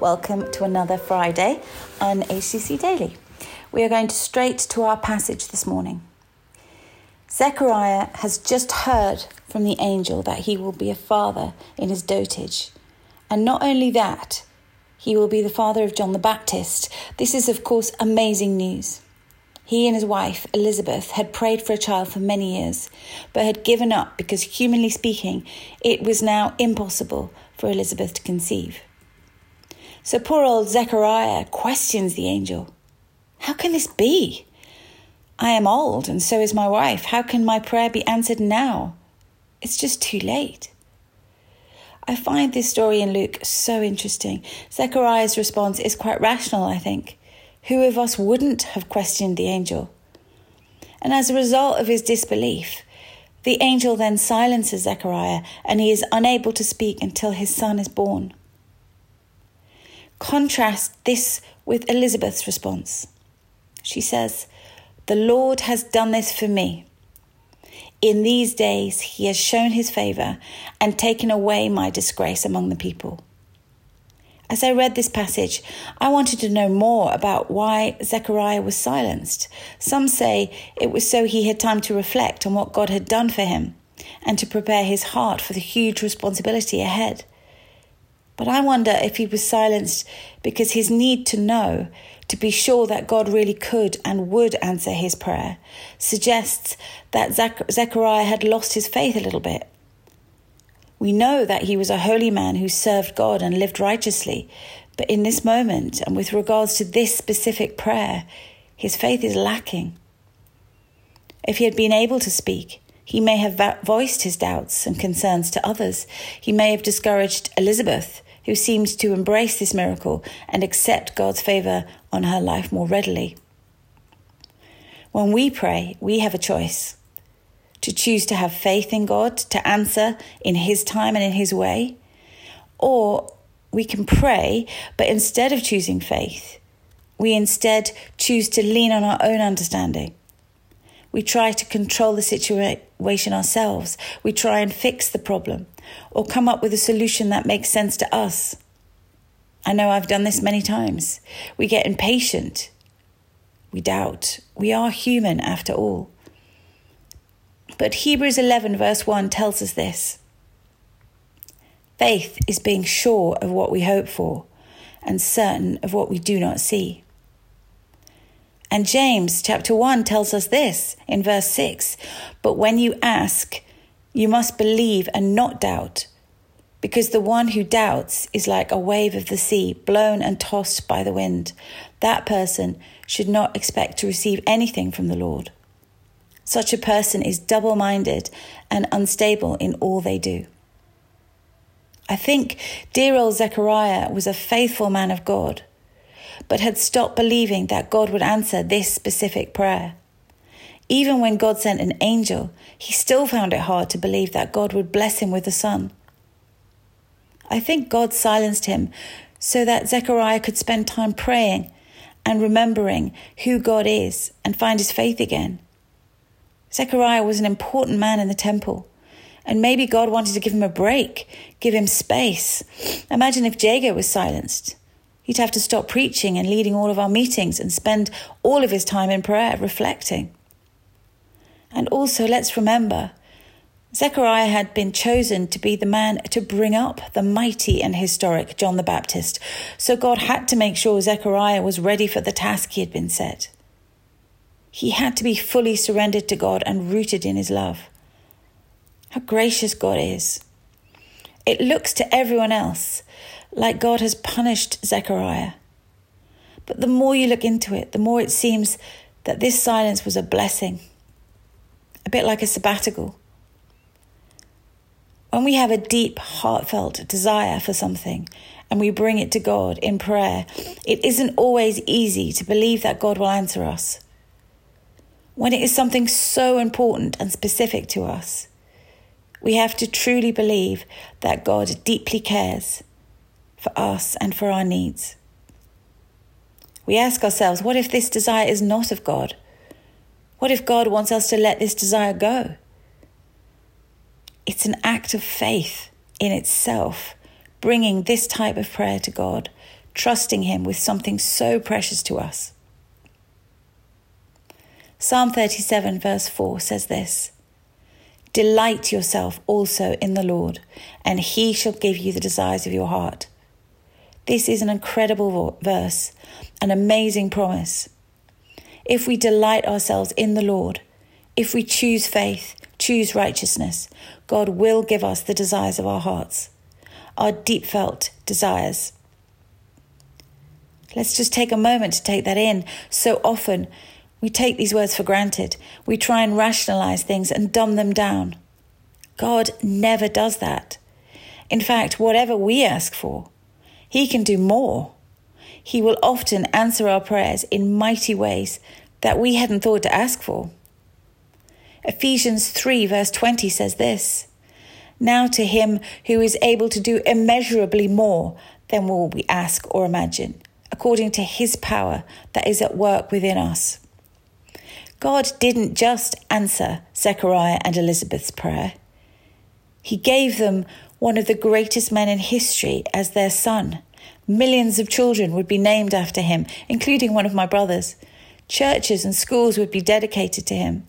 Welcome to another Friday on HTC Daily. We are going straight to our passage this morning. Zechariah has just heard from the angel that he will be a father in his dotage. And not only that, he will be the father of John the Baptist. This is, of course, amazing news. He and his wife, Elizabeth, had prayed for a child for many years, but had given up because, humanly speaking, it was now impossible for Elizabeth to conceive. So poor old Zechariah questions the angel How can this be? I am old, and so is my wife. How can my prayer be answered now? It's just too late. I find this story in Luke so interesting. Zechariah's response is quite rational, I think. Who of us wouldn't have questioned the angel? And as a result of his disbelief, the angel then silences Zechariah and he is unable to speak until his son is born. Contrast this with Elizabeth's response. She says, The Lord has done this for me. In these days he has shown his favour and taken away my disgrace among the people. As I read this passage, I wanted to know more about why Zechariah was silenced. Some say it was so he had time to reflect on what God had done for him and to prepare his heart for the huge responsibility ahead. But I wonder if he was silenced because his need to know, to be sure that God really could and would answer his prayer, suggests that Zechariah had lost his faith a little bit. We know that he was a holy man who served God and lived righteously, but in this moment and with regards to this specific prayer, his faith is lacking. If he had been able to speak, he may have voiced his doubts and concerns to others. He may have discouraged Elizabeth, who seemed to embrace this miracle and accept God's favour on her life more readily. When we pray, we have a choice to choose to have faith in God, to answer in His time and in His way, or we can pray, but instead of choosing faith, we instead choose to lean on our own understanding. We try to control the situation ourselves. We try and fix the problem or come up with a solution that makes sense to us. I know I've done this many times. We get impatient. We doubt. We are human after all. But Hebrews 11, verse 1 tells us this Faith is being sure of what we hope for and certain of what we do not see. And James chapter 1 tells us this in verse 6 But when you ask, you must believe and not doubt, because the one who doubts is like a wave of the sea, blown and tossed by the wind. That person should not expect to receive anything from the Lord. Such a person is double minded and unstable in all they do. I think dear old Zechariah was a faithful man of God, but had stopped believing that God would answer this specific prayer. Even when God sent an angel, he still found it hard to believe that God would bless him with a son. I think God silenced him so that Zechariah could spend time praying and remembering who God is and find his faith again. Zechariah was an important man in the temple, and maybe God wanted to give him a break, give him space. Imagine if Jago was silenced. He'd have to stop preaching and leading all of our meetings and spend all of his time in prayer reflecting. And also, let's remember, Zechariah had been chosen to be the man to bring up the mighty and historic John the Baptist, so God had to make sure Zechariah was ready for the task he had been set. He had to be fully surrendered to God and rooted in his love. How gracious God is. It looks to everyone else like God has punished Zechariah. But the more you look into it, the more it seems that this silence was a blessing a bit like a sabbatical. When we have a deep, heartfelt desire for something and we bring it to God in prayer, it isn't always easy to believe that God will answer us. When it is something so important and specific to us, we have to truly believe that God deeply cares for us and for our needs. We ask ourselves, what if this desire is not of God? What if God wants us to let this desire go? It's an act of faith in itself, bringing this type of prayer to God, trusting Him with something so precious to us. Psalm 37, verse 4 says this Delight yourself also in the Lord, and He shall give you the desires of your heart. This is an incredible verse, an amazing promise. If we delight ourselves in the Lord, if we choose faith, choose righteousness, God will give us the desires of our hearts, our deep felt desires. Let's just take a moment to take that in. So often we take these words for granted. We try and rationalize things and dumb them down. God never does that. In fact, whatever we ask for, he can do more. He will often answer our prayers in mighty ways that we hadn't thought to ask for. Ephesians 3, verse 20 says this Now to him who is able to do immeasurably more than what we ask or imagine, according to his power that is at work within us. God didn't just answer Zechariah and Elizabeth's prayer, He gave them one of the greatest men in history as their son. Millions of children would be named after him, including one of my brothers. Churches and schools would be dedicated to him.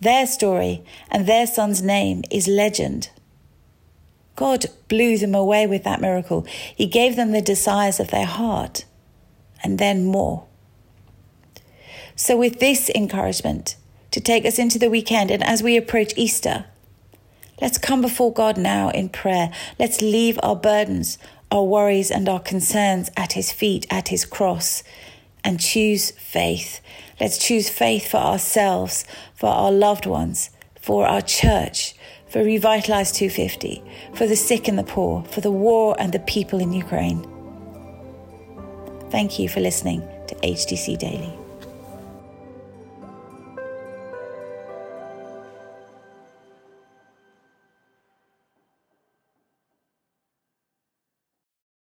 Their story and their son's name is legend. God blew them away with that miracle. He gave them the desires of their heart and then more. So, with this encouragement to take us into the weekend and as we approach Easter, let's come before God now in prayer. Let's leave our burdens, our worries and our concerns at His feet, at His cross, and choose faith. Let's choose faith for ourselves, for our loved ones, for our church, for Revitalize 250, for the sick and the poor, for the war and the people in Ukraine. Thank you for listening to HTC Daily.